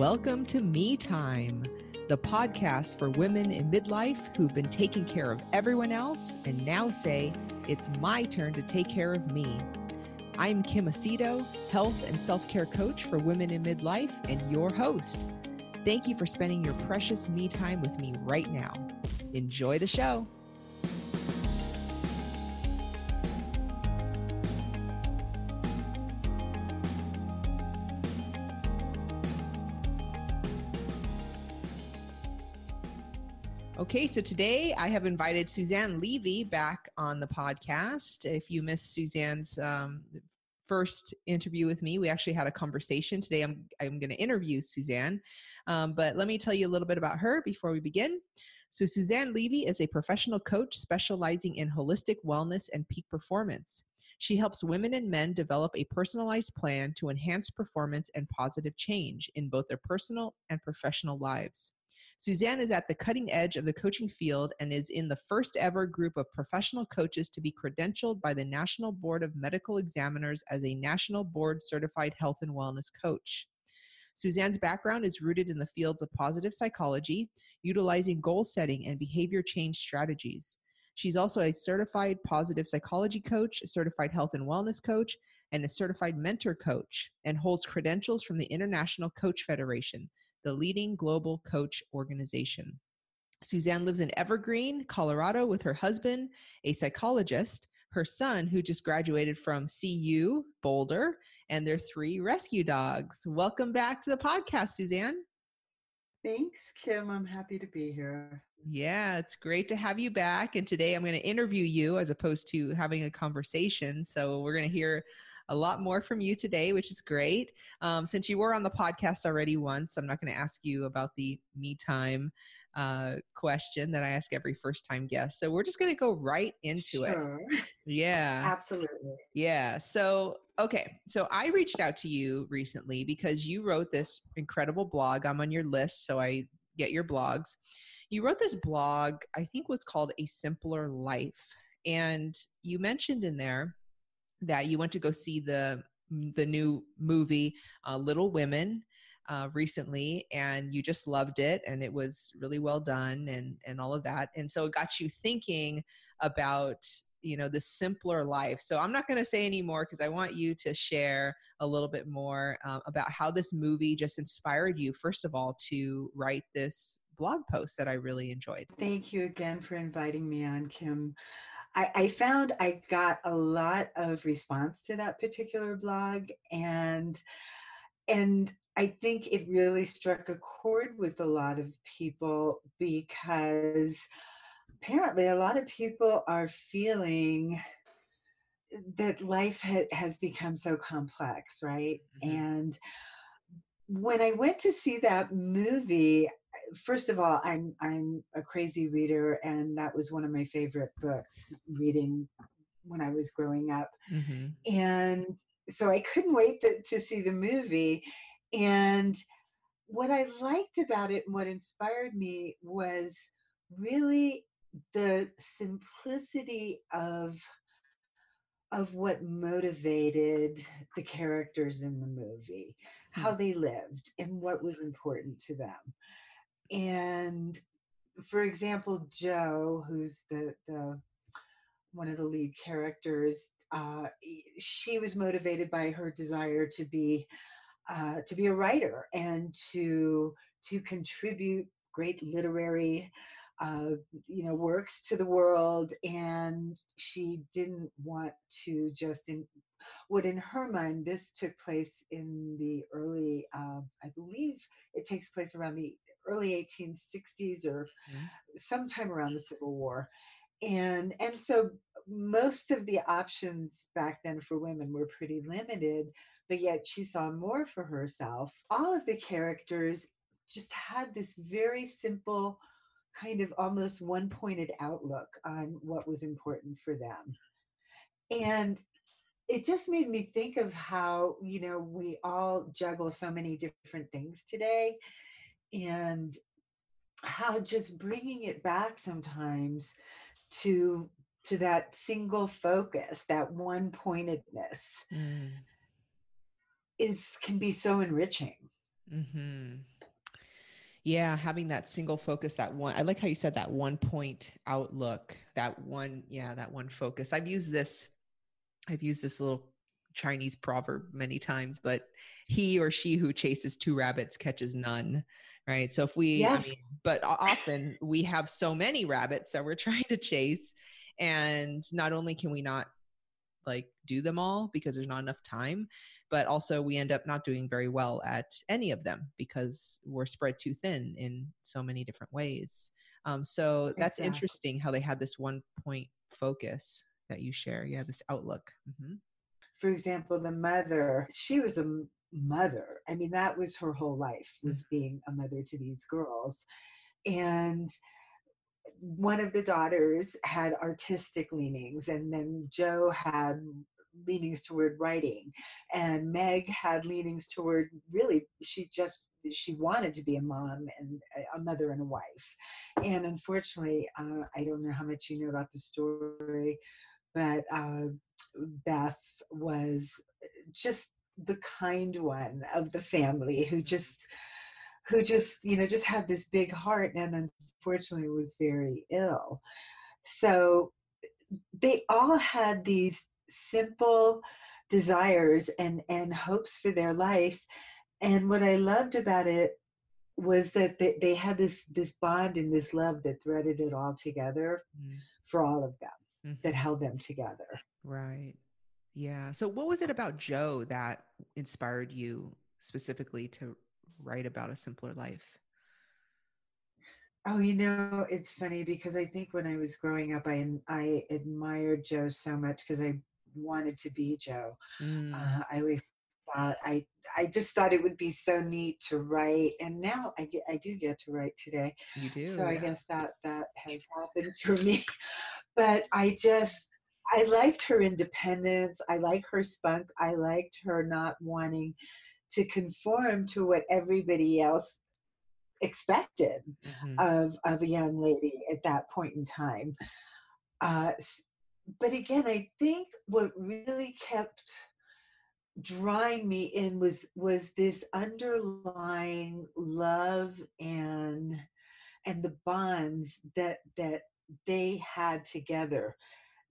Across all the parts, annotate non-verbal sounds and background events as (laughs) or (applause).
Welcome to Me Time, the podcast for women in midlife who've been taking care of everyone else and now say, it's my turn to take care of me. I'm Kim Aceto, health and self care coach for women in midlife, and your host. Thank you for spending your precious me time with me right now. Enjoy the show. Okay, so today I have invited Suzanne Levy back on the podcast. If you missed Suzanne's um, first interview with me, we actually had a conversation. Today I'm, I'm going to interview Suzanne. Um, but let me tell you a little bit about her before we begin. So, Suzanne Levy is a professional coach specializing in holistic wellness and peak performance. She helps women and men develop a personalized plan to enhance performance and positive change in both their personal and professional lives. Suzanne is at the cutting edge of the coaching field and is in the first ever group of professional coaches to be credentialed by the National Board of Medical Examiners as a National Board Certified Health and Wellness Coach. Suzanne's background is rooted in the fields of positive psychology, utilizing goal setting and behavior change strategies. She's also a certified positive psychology coach, a certified health and wellness coach, and a certified mentor coach, and holds credentials from the International Coach Federation, the leading global coach organization. Suzanne lives in Evergreen, Colorado, with her husband, a psychologist, her son, who just graduated from CU Boulder, and their three rescue dogs. Welcome back to the podcast, Suzanne. Thanks, Kim. I'm happy to be here. Yeah, it's great to have you back. And today I'm going to interview you as opposed to having a conversation. So we're going to hear a lot more from you today, which is great. Um, since you were on the podcast already once, I'm not going to ask you about the me time uh, question that I ask every first time guest. So we're just going to go right into sure. it. Yeah. Absolutely. Yeah. So, okay. So I reached out to you recently because you wrote this incredible blog. I'm on your list, so I get your blogs. You wrote this blog, I think was called A Simpler Life. And you mentioned in there that you went to go see the the new movie uh, Little Women uh, recently, and you just loved it, and it was really well done, and and all of that, and so it got you thinking about you know the simpler life. So I'm not going to say any more because I want you to share a little bit more uh, about how this movie just inspired you, first of all, to write this blog post that I really enjoyed. Thank you again for inviting me on, Kim. I, I found I got a lot of response to that particular blog and and I think it really struck a chord with a lot of people because apparently a lot of people are feeling that life ha- has become so complex, right? Mm-hmm. And when I went to see that movie, first of all, I'm I'm a crazy reader, and that was one of my favorite books reading when I was growing up, mm-hmm. and so I couldn't wait to, to see the movie. And what I liked about it and what inspired me was really the simplicity of of what motivated the characters in the movie, how hmm. they lived, and what was important to them and for example Jo who's the the one of the lead characters uh, she was motivated by her desire to be uh, to be a writer and to to contribute great literary uh, you know works to the world. And she didn't want to just in what in her mind this took place in the early uh, i believe it takes place around the early 1860s or mm-hmm. sometime around the Civil War. And and so most of the options back then for women were pretty limited, but yet she saw more for herself. All of the characters just had this very simple kind of almost one pointed outlook on what was important for them. And it just made me think of how, you know, we all juggle so many different things today and how just bringing it back sometimes to to that single focus that one pointedness mm. is can be so enriching Mm-hmm. Yeah, having that single focus, that one. I like how you said that one point outlook. That one, yeah, that one focus. I've used this. I've used this little Chinese proverb many times, but he or she who chases two rabbits catches none. Right. So if we, yes. I mean, but often we have so many rabbits that we're (laughs) trying to chase. And not only can we not like do them all because there's not enough time, but also we end up not doing very well at any of them because we're spread too thin in so many different ways. Um, so that's exactly. interesting how they had this one point focus that you share. Yeah, this outlook. Mm-hmm for example, the mother, she was a mother. I mean, that was her whole life was mm. being a mother to these girls. And one of the daughters had artistic leanings, and then Jo had leanings toward writing, and Meg had leanings toward really, she just she wanted to be a mom and a mother and a wife. And unfortunately, uh, I don't know how much you know about the story, but uh, Beth was just the kind one of the family who just who just you know just had this big heart and unfortunately was very ill so they all had these simple desires and and hopes for their life and what i loved about it was that they, they had this this bond and this love that threaded it all together mm. for all of them mm-hmm. that held them together right yeah. So, what was it about Jo that inspired you specifically to write about a simpler life? Oh, you know, it's funny because I think when I was growing up, I I admired Jo so much because I wanted to be Jo. Mm. Uh, I always thought I I just thought it would be so neat to write, and now I get I do get to write today. You do. So yeah. I guess that that has happened for me. (laughs) But I just I liked her independence. I like her spunk. I liked her not wanting to conform to what everybody else expected mm-hmm. of of a young lady at that point in time. Uh, but again, I think what really kept drawing me in was was this underlying love and and the bonds that that they had together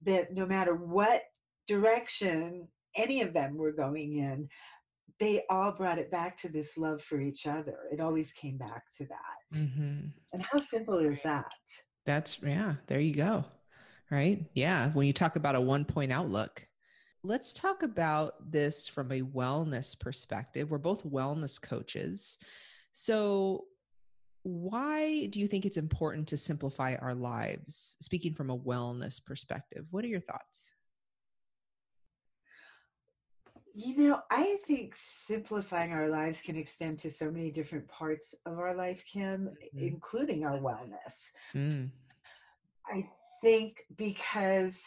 that no matter what direction any of them were going in, they all brought it back to this love for each other. It always came back to that. Mm-hmm. And how simple is that? That's, yeah, there you go. Right. Yeah. When you talk about a one point outlook, let's talk about this from a wellness perspective. We're both wellness coaches. So, why do you think it's important to simplify our lives speaking from a wellness perspective what are your thoughts you know i think simplifying our lives can extend to so many different parts of our life kim mm-hmm. including our wellness mm. i think because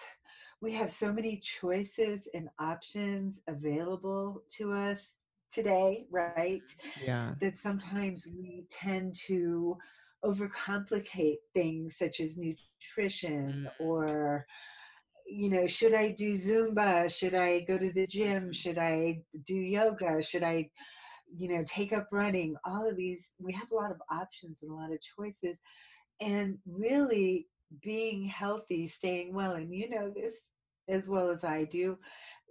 we have so many choices and options available to us today, right? Yeah. That sometimes we tend to overcomplicate things such as nutrition mm. or you know should i do zumba should i go to the gym should i do yoga should i you know take up running all of these we have a lot of options and a lot of choices and really being healthy staying well and you know this as well as i do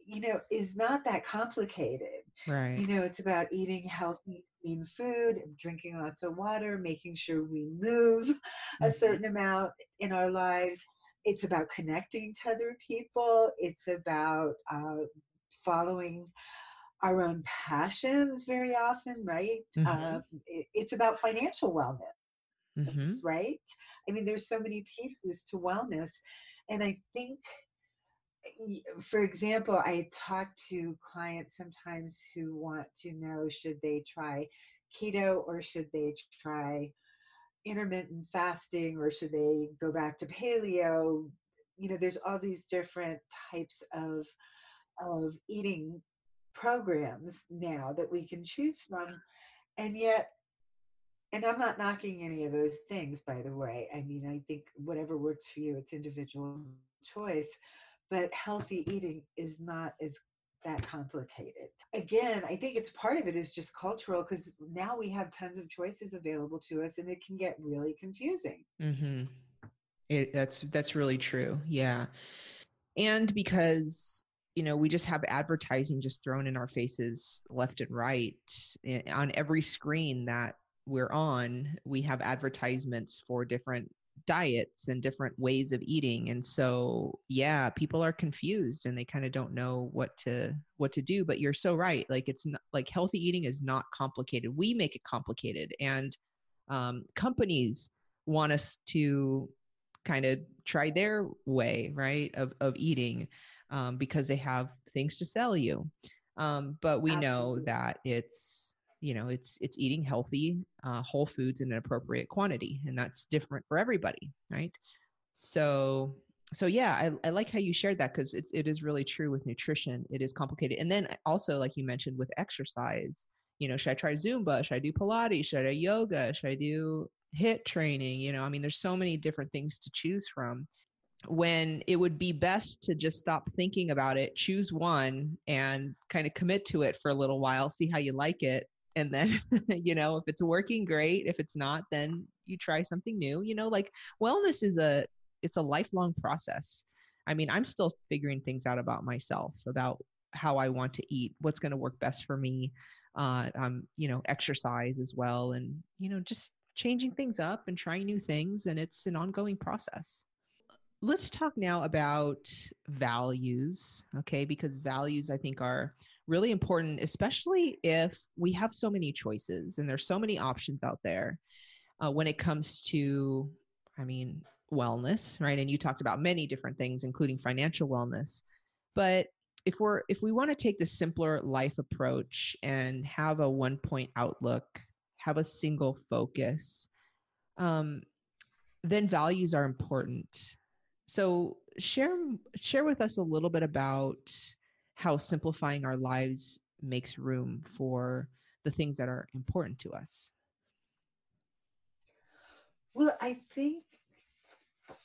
you know is not that complicated Right. You know, it's about eating healthy, clean food, drinking lots of water, making sure we move (laughs) mm-hmm. a certain amount in our lives. It's about connecting to other people. It's about uh, following our own passions very often, right? Mm-hmm. Uh, it, it's about financial wellness, mm-hmm. right? I mean, there's so many pieces to wellness. And I think for example, I talk to clients sometimes who want to know should they try keto or should they try intermittent fasting or should they go back to paleo? You know there's all these different types of of eating programs now that we can choose from and yet and i'm not knocking any of those things by the way. I mean i think whatever works for you it's individual choice but healthy eating is not as that complicated. Again, I think it's part of it is just cultural because now we have tons of choices available to us and it can get really confusing. Mm-hmm. It, that's that's really true. Yeah. And because you know we just have advertising just thrown in our faces left and right eh, on every screen that we're on we have advertisements for different diets and different ways of eating. And so yeah people are confused and they kind of don't know what to what to do. But you're so right. Like it's not like healthy eating is not complicated. We make it complicated. And um, companies want us to kind of try their way right of, of eating um, because they have things to sell you. Um, but we Absolutely. know that it's you know it's it's eating healthy uh, whole foods in an appropriate quantity and that's different for everybody right? So so yeah i, I like how you shared that because it, it is really true with nutrition. It is complicated. And then also like you mentioned with exercise you know should i try zumba? Should i do pilates? Should i do yoga? Should i do HIIT training? You know i mean there's so many different things to choose from. When it would be best to just stop thinking about it choose one and kind of commit to it for a little while see how you like it and then (laughs) you know if it's working great. If it's not then you try something new. You know like wellness is a it's a lifelong process. I mean i'm still figuring things out about myself about how i want to eat what's going to work best for me uh um you know exercise as well and you know just changing things up and trying new things and it's an ongoing process. Let's talk now about values okay? Because values i think are really important, especially if we have so many choices and there's so many options out there uh, when it comes to, I mean, wellness, right? And you talked about many different things, including financial wellness. But if we're if we want to take the simpler life approach and have a one point outlook, have a single focus, um, then values are important. So share share with us a little bit about how simplifying our lives makes room for the things that are important to us? Well, I think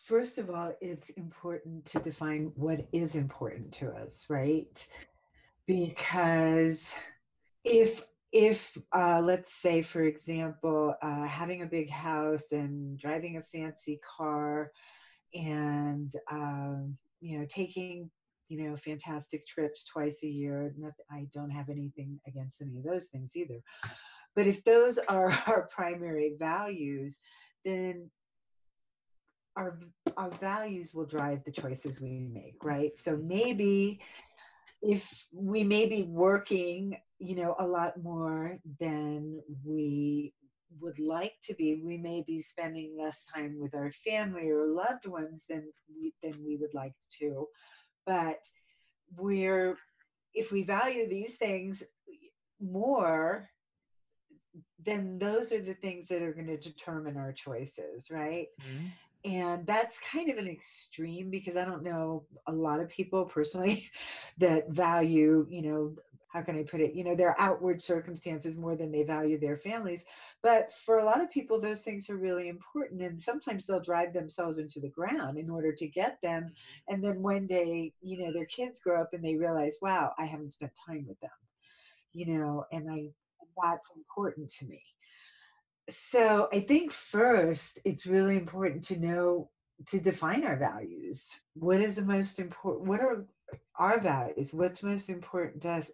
first of all, it's important to define what is important to us, right? Because if if uh, let's say for example uh, having a big house and driving a fancy car and um, you know taking you know, fantastic trips twice a year. I don't have anything against any of those things either. But if those are (laughs) our primary values, then our our values will drive the choices we make, right? So maybe if we may be working, you know, a lot more than we would like to be, we may be spending less time with our family or loved ones than we than we would like to but we're if we value these things more then those are the things that are going to determine our choices right mm-hmm. and that's kind of an extreme because i don't know a lot of people personally (laughs) that value you know how can I put it? You know, their outward circumstances more than they value their families. But for a lot of people, those things are really important. And sometimes they'll drive themselves into the ground in order to get them. Mm-hmm. And then one day, you know, their kids grow up and they realize, wow, I haven't spent time with them, you know, and I, that's important to me. So I think first, it's really important to know to define our values. What is the most important? What are our values? What's most important to us?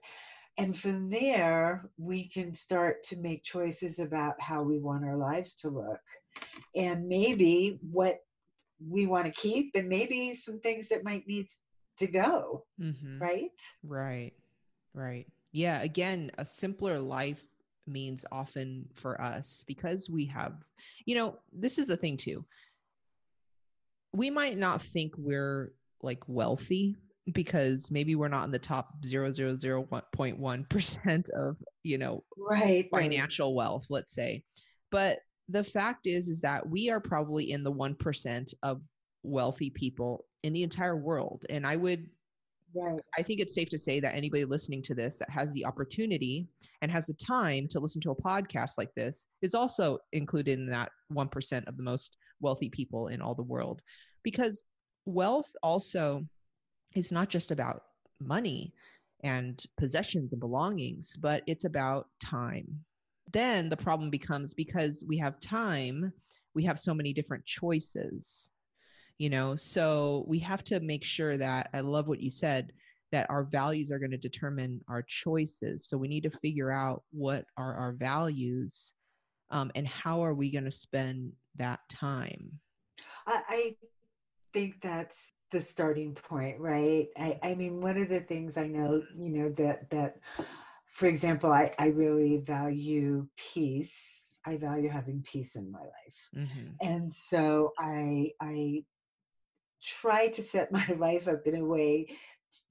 And from there, we can start to make choices about how we want our lives to look and maybe what we want to keep and maybe some things that might need to go. Mm-hmm. Right? Right. Right. Yeah. Again, a simpler life means often for us because we have, you know, this is the thing too. We might not think we're like wealthy because maybe we're not in the top 0.1% (laughs) of you know right financial right. wealth let's say but the fact is is that we are probably in the 1% of wealthy people in the entire world and i would right. i think it's safe to say that anybody listening to this that has the opportunity and has the time to listen to a podcast like this is also included in that 1% of the most wealthy people in all the world because wealth also it's not just about money and possessions and belongings, but it's about time. Then the problem becomes because we have time, we have so many different choices, you know, so we have to make sure that I love what you said that our values are going to determine our choices. So we need to figure out what are our values um, and how are we going to spend that time. I, I think that's the starting point, right? I, I mean, one of the things I know, you know, that that, for example, I, I really value peace. I value having peace in my life, mm-hmm. and so I I try to set (laughs) my life up in a way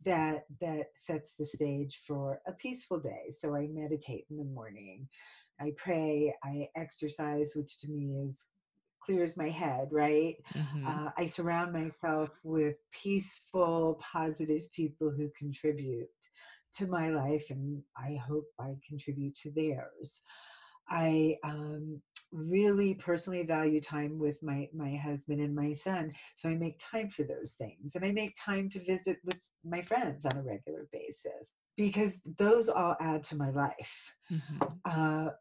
that that sets the stage for a peaceful day. So I meditate in the morning. I pray, I exercise, which to me is clears my head, right? Mm-hmm. Uh, I surround myself with peaceful, positive people who contribute to my life, and I hope I contribute to theirs. I um, really personally value time with my my husband and my son, so I make time for those things, and I make time to visit with my friends on a regular basis because those all add to my life. Mm-hmm. Uh,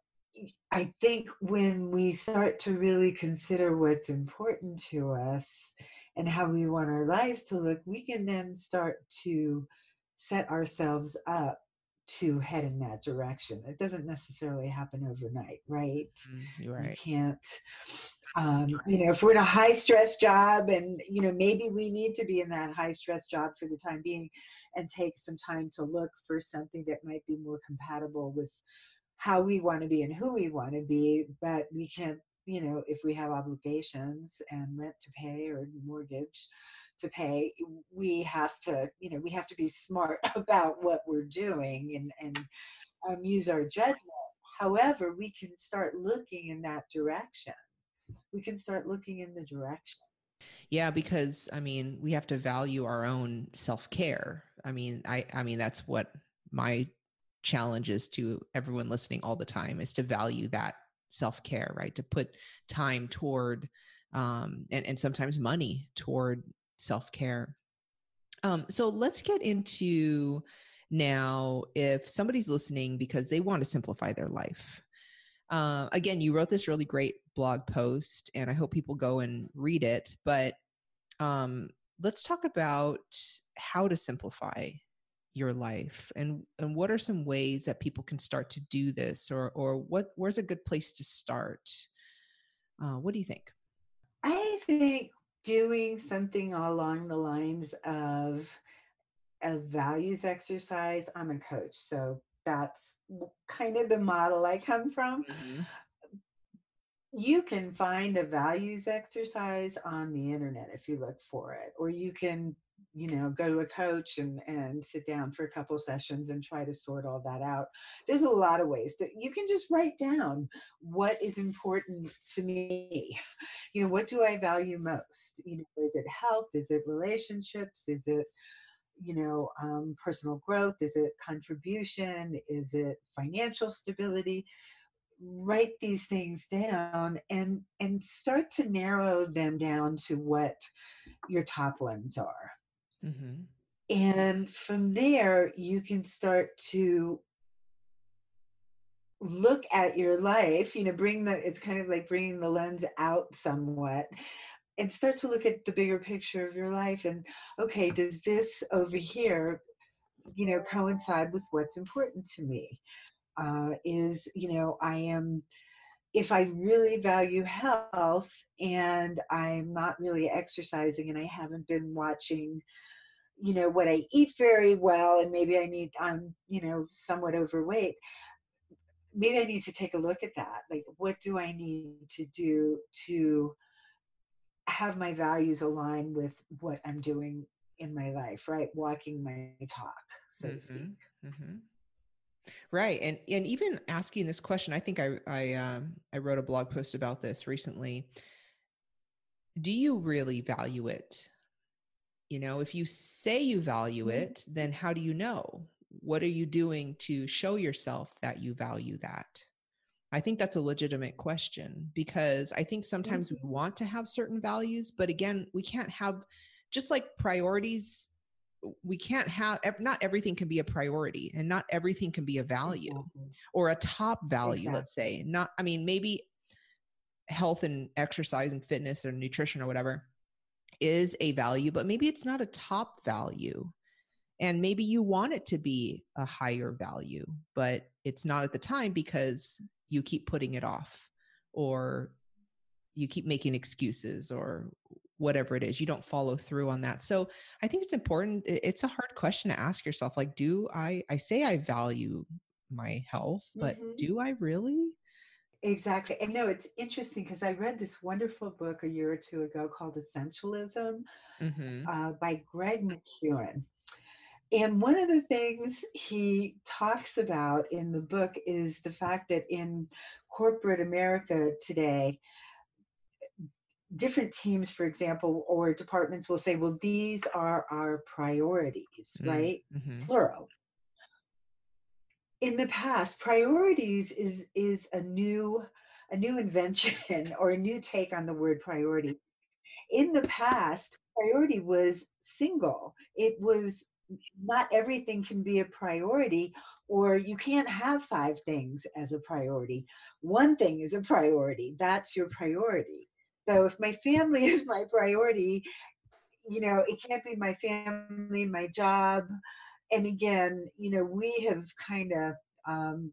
I think when we start to really consider what's important to us and how we want our lives to look, we can then start to set ourselves up to head in that direction. It doesn't necessarily happen overnight, right? Mm, you're right. You can't, um, you know, if we're in a high stress job and, you know, maybe we need to be in that high stress job for the time being and take some time to look for something that might be more compatible with how we want to be and who we want to be, but we can't, you know, if we have obligations and rent to pay or mortgage to pay, we have to, you know, we have to be smart (laughs) about what we're doing and, and um, use our judgment. However, we can start looking in that direction. We can start looking in the direction. Yeah, because I mean, we have to value our own self-care. I mean, I I mean that's what my challenges to everyone listening all the time is to value that self-care right? To put time toward um, and, and sometimes money toward self-care. Um, so let's get into now if somebody's listening because they want to simplify their life. Uh, again you wrote this really great blog post and i hope people go and read it but um, let's talk about how to simplify your life and and what are some ways that people can start to do this or or what where's a good place to start? Uh, what do you think? I think doing something along the lines of a values exercise i'm a coach so that's kind of the model i come from. Mm-hmm. you can find a values exercise on the internet if you look for it or you can you know go to a coach and and sit down for a couple sessions and try to sort all that out. There's a lot of ways that you can just write down what is important to me. (laughs) You know what do i value most? You know is it health? Is it relationships? Is it you know um, personal growth? Is it contribution? Is it financial stability? Write these things down and and start to narrow them down to what your top ones are Mm-hmm. And from there, you can start to look at your life, you know, bring the, it's kind of like bringing the lens out somewhat and start to look at the bigger picture of your life. And okay, does this over here, you know, coincide with what's important to me? Uh, is, you know, I am, if I really value health and I'm not really exercising and I haven't been watching you know what i eat very well and maybe i need i'm you know somewhat overweight maybe i need to take a look at that like what do i need to do to have my values align with what i'm doing in my life right walking my talk so mm-hmm. to speak mm-hmm. Right and and even asking this question i think i i um i wrote a blog post about this recently do you really value it you know if you say you value mm-hmm. it then how do you know what are you doing to show yourself that you value that i think that's a legitimate question because i think sometimes we mm-hmm. want to have certain values but again we can't have just like priorities we can't have not everything can be a priority and not everything can be a value Exactly. or a top value Exactly. let's say not i mean maybe health and exercise and fitness or nutrition or whatever is a value but maybe it's not a top value and maybe you want it to be a higher value but it's not at the time because you keep putting it off or you keep making excuses or whatever it is you don't follow through on that so i think it's important it's a hard question to ask yourself like do i i say i value my health but Mhm. do i really Exactly. And no, it's interesting because I read this wonderful book a year or two ago called Essentialism mm-hmm. uh, by Greg McKeown. And one of the things he talks about in the book is the fact that in corporate America today, different teams, for example, or departments will say, well, these are our priorities, Mm. right? Mm-hmm. Plural. In the past, priorities is is a new a new (laughs) invention or a new take on the word priority. In the past, priority was single. It was not everything can be a priority, or you can't have five things as a priority. One thing is a priority. That's your priority. So if my family (laughs) is my priority, you know, it can't be my family, my job. And again, you know, we have kind of um,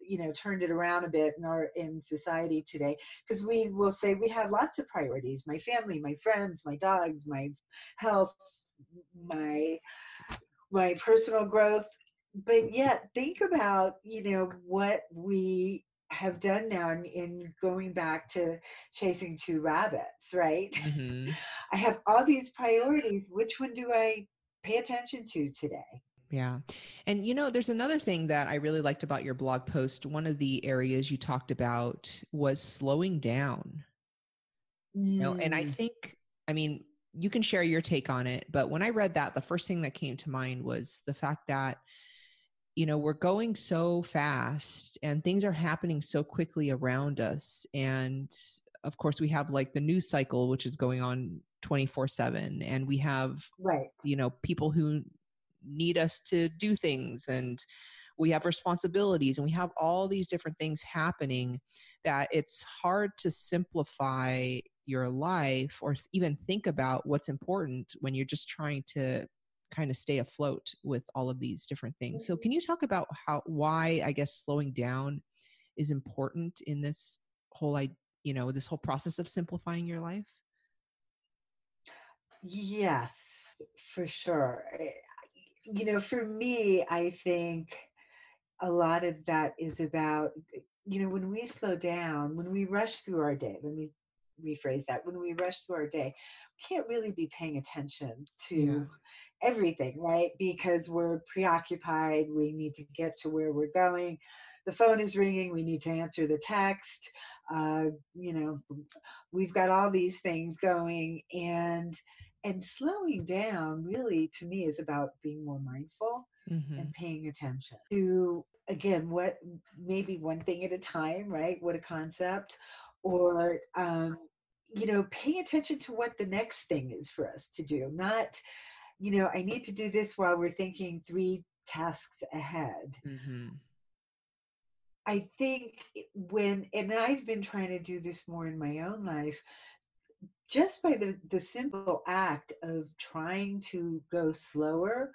you know turned it around a bit in our in society today because we will say we have lots of priorities my family my friends my dogs my health my my personal growth but yet think about you know what we have done now in, in going back to chasing two rabbits right Mm-hmm. (laughs) i have all these priorities which one do i pay attention to today Yeah. And you know, there's another thing that I really liked about your blog post. One of the areas you talked about was slowing down. You know, and I Mm, think, I mean, you can share your take on it, but when I read that, the first thing that came to mind was the fact that, you know, we're going so fast and things are happening so quickly around us. And of course, we have like the news cycle, which is going on 24 7, and we have right you know people who need us to do things and we have responsibilities and we have all these different things happening that it's hard to simplify your life or even think about what's important when you're just trying to kind of stay afloat with all of these different things so can you talk about how why i guess slowing down is important in this whole i you know this whole process of simplifying your life Yes, for sure. Eh, You know, for me, I think a lot of that is about, eh, you know, when we slow down, when we rush through our day, let me rephrase that. When we rush through our day, we can't really be paying attention to Yeah. Everything, right? Because we're preoccupied. We need to get to where we're going. The phone is ringing. We need to answer the text. Uh, you know, we've got all these things going, and and slowing down really to me is about being more mindful mm-hmm. and paying attention to again what maybe one thing at a time right what a concept or um, you know paying attention to what the next thing is for us to do not you know i need to do this while we're thinking three tasks ahead Mm-hmm. I think when, and I've been trying to do this more in my own life, just by the, the simple act of trying to go slower,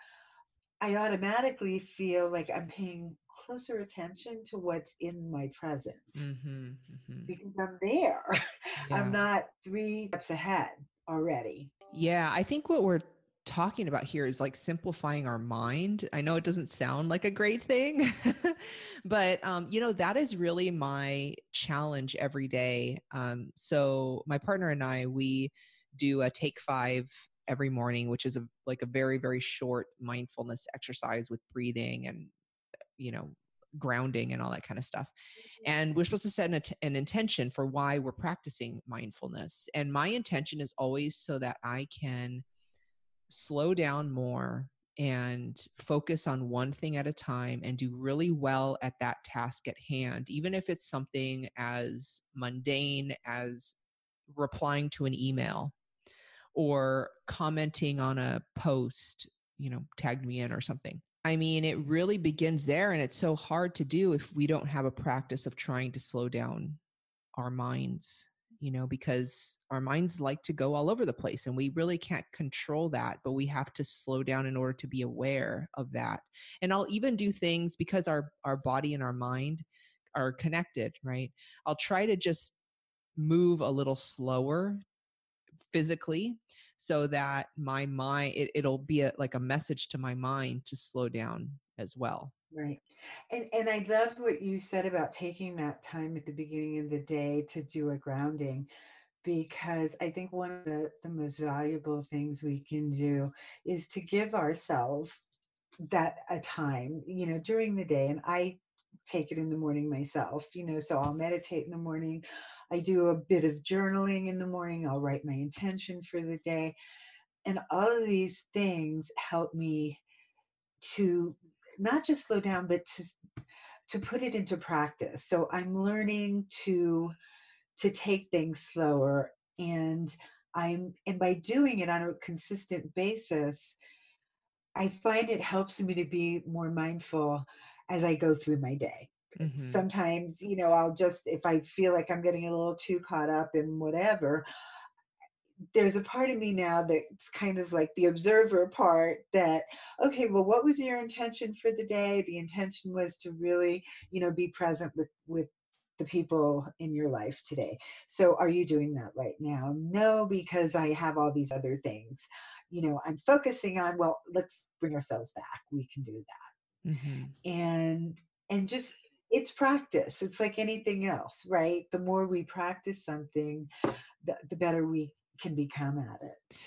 I automatically feel like I'm paying closer attention to what's in my present Mm-hmm. Mm-hmm. because I'm there. (laughs) Yeah. I'm not three steps ahead already. Yeah, I think what we're talking about here is like simplifying our mind. I know it doesn't sound like a great thing, (laughs) but um, you know that is really my challenge every day. Um, so my partner and I, we do a take five every morning, which is a like a very very short mindfulness exercise with breathing and you know grounding and all that kind of stuff and we're supposed to set an, an intention for why we're practicing mindfulness and my intention is always so that i can slow down more and focus on one thing at a time and do really well at that task at hand even if it's something as mundane as replying to an email or commenting on a post, you know, tagged me in or something. I mean, it mm-hmm. really begins there, and it's so hard to do if we don't have a practice of trying to slow down our minds, you know, because our minds like to go all over the place and we really can't control that, but we have to slow down in order to be aware of that. And I'll even do things because our our body and our mind are connected, right? I'll try to just move a little slower physically so that my mind it, it'll be a, like a message to my mind to slow down as well right and and i loved what you said about taking that time at the beginning of the day to do a grounding because i think one of the, the most valuable things we can do is to give ourselves that a time you know during the day and i take it in the morning myself you know so i'll meditate in the morning I do a bit of journaling in the morning. I'll write my intention for the day. And all of these things help me to not just slow down, but to to put it into practice. So I'm learning to to take things slower and I'm and by doing it on a consistent basis, I find it helps me to be more mindful as I go through my day. Mm-hmm. Sometimes, you know, I'll just, if I feel like I'm getting a little too caught up in whatever, there's a part of me now that's kind of like the observer part that okay well what was your intention for the day the intention was to really you know be present with with the people in your life today so are you doing that right now no because i have all these other things you know i'm focusing on well let's bring ourselves back we can do that mm-hmm. and and just it's practice. It's like anything else, right? The more we practice something, the, the better we can become at it.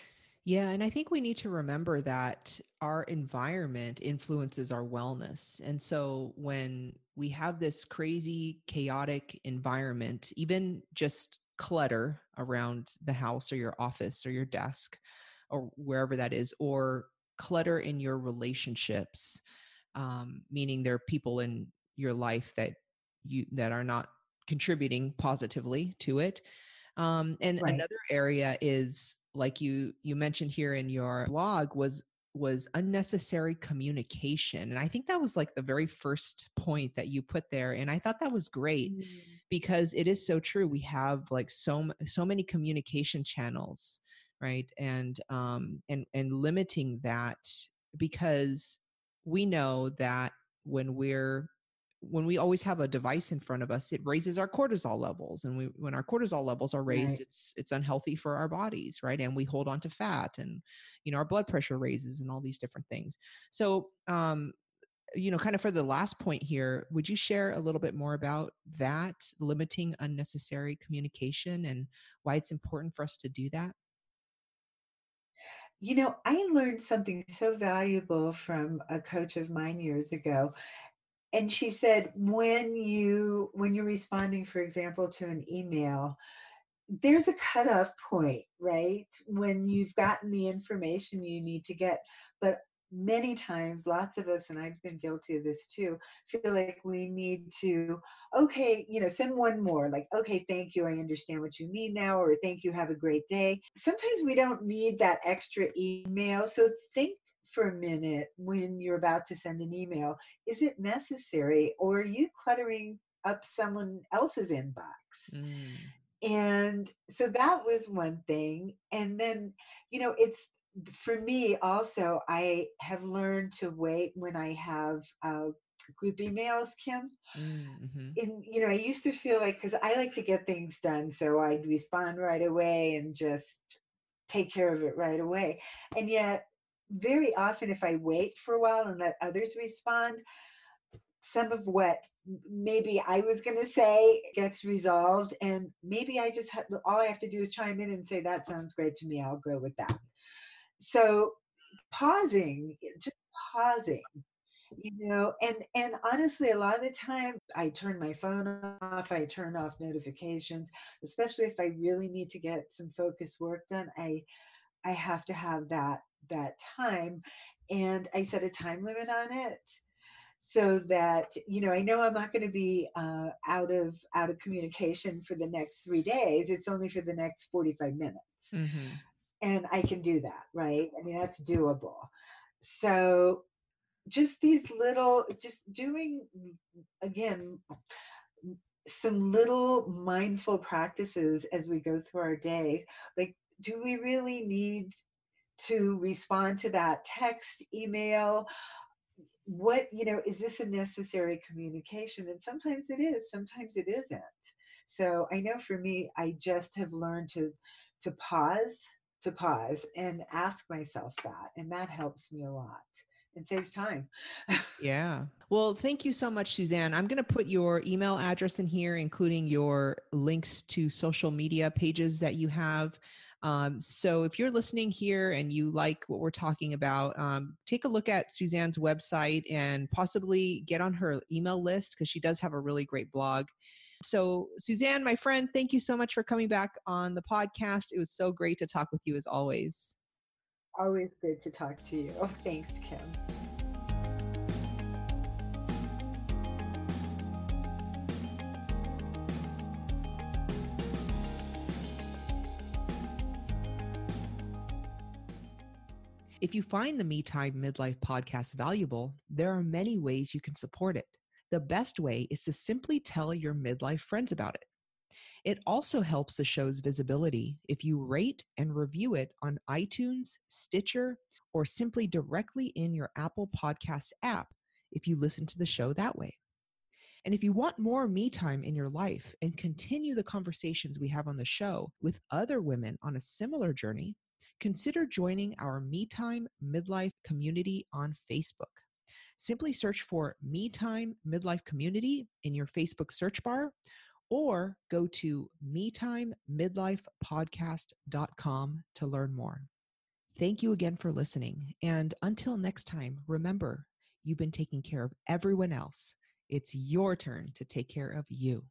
Yeah, and I think we need to remember that our environment influences our wellness. And so when we have this crazy, chaotic environment, even just clutter around the house or your office or your desk or wherever that is, or clutter in your relationships, um, meaning there are people in your life that you that are not contributing positively to it um, and right. another area is like you you mentioned here in your blog was was unnecessary communication and i think that was like the very first point that you put there and i thought that was great mm. because it is so true we have like so so many communication channels right and um and and limiting that because we know that when we're when we always have a device in front of us it raises our cortisol levels and we when our cortisol levels are raised right. it's it's unhealthy for our bodies right? And we hold on to fat and you know our blood pressure raises and all these different things. So um you know kind of for the last point here would you share a little bit more about that limiting unnecessary communication and why it's important for us to do that? You know, I learned something so valuable from a coach of mine years ago and she said when you when you're responding for example to an email there's a cutoff point right? When you've gotten the information you need to get. But many times lots of us and i've been guilty of this too feel like we need to okay you know send one more like okay thank you i understand what you mean now or thank you have a great day. Sometimes we don't need that extra email so think for a minute when you're about to send an email. Is it necessary or are you cluttering up someone else's inbox? Mm. And so that was one thing. And then, you know, it's for me also, I have learned to wait when I have uh, group emails, Kim. Mm-hmm. And, you know, I used to feel like, because I like to get things done, so I'd respond right away and just take care of it right away. And yet, very often if I wait for a while and let others respond, some of what maybe I was going to say gets resolved. And maybe I just all I have to do is chime in and say, that sounds great to me. I'll go with that. So pausing, eh, just pausing, you know, and, and honestly, a lot of the time I turn my phone off, I turn off notifications, especially if I really need to get some focus work done. I, I have to have that that time and i set a time limit on it so that you know i know i'm not going to be uh, out of out of communication for the next three days it's only for the next 45 minutes mm-hmm. and I can do that, right? I mean, that's doable. So just these little, just doing, again, some little mindful practices as we go through our day. Like, do we really need to respond to that text, email? What, you know, is this a necessary communication? And sometimes it is, sometimes it isn't. So I know for me, I just have learned to to pause, to pause and ask myself that. And that helps me a lot and saves time. yeah. Well, thank you so much, Suzanne. I'm going to put your email address in here, including your links to social media pages that you have. Um, so if you're listening here and you like what we're talking about, um, take a look at Suzanne's website and possibly get on her email list because she does have a really great blog. So, Suzanne, my friend, thank you so much for coming back on the podcast. It was so great to talk with you as always. Always good to talk to you. (laughs) Thanks, Kim. If you find the Me Time Midlife podcast valuable, there are many ways you can support it. The best way is to simply tell your midlife friends about it. It also helps the show's visibility if you rate and review it on iTunes, Stitcher, or simply directly in your Apple Podcasts app if you listen to the show that way. And if you want more me time in your life and continue the conversations we have on the show with other women on a similar journey, consider joining our Me Time Midlife community on Facebook. Simply search for Me Time Midlife Community in your Facebook search bar or go to metimemidlifepodcast.com to learn more. Thank you again for listening. And until next time, remember, you've been taking care of everyone else. It's your turn to take care of you.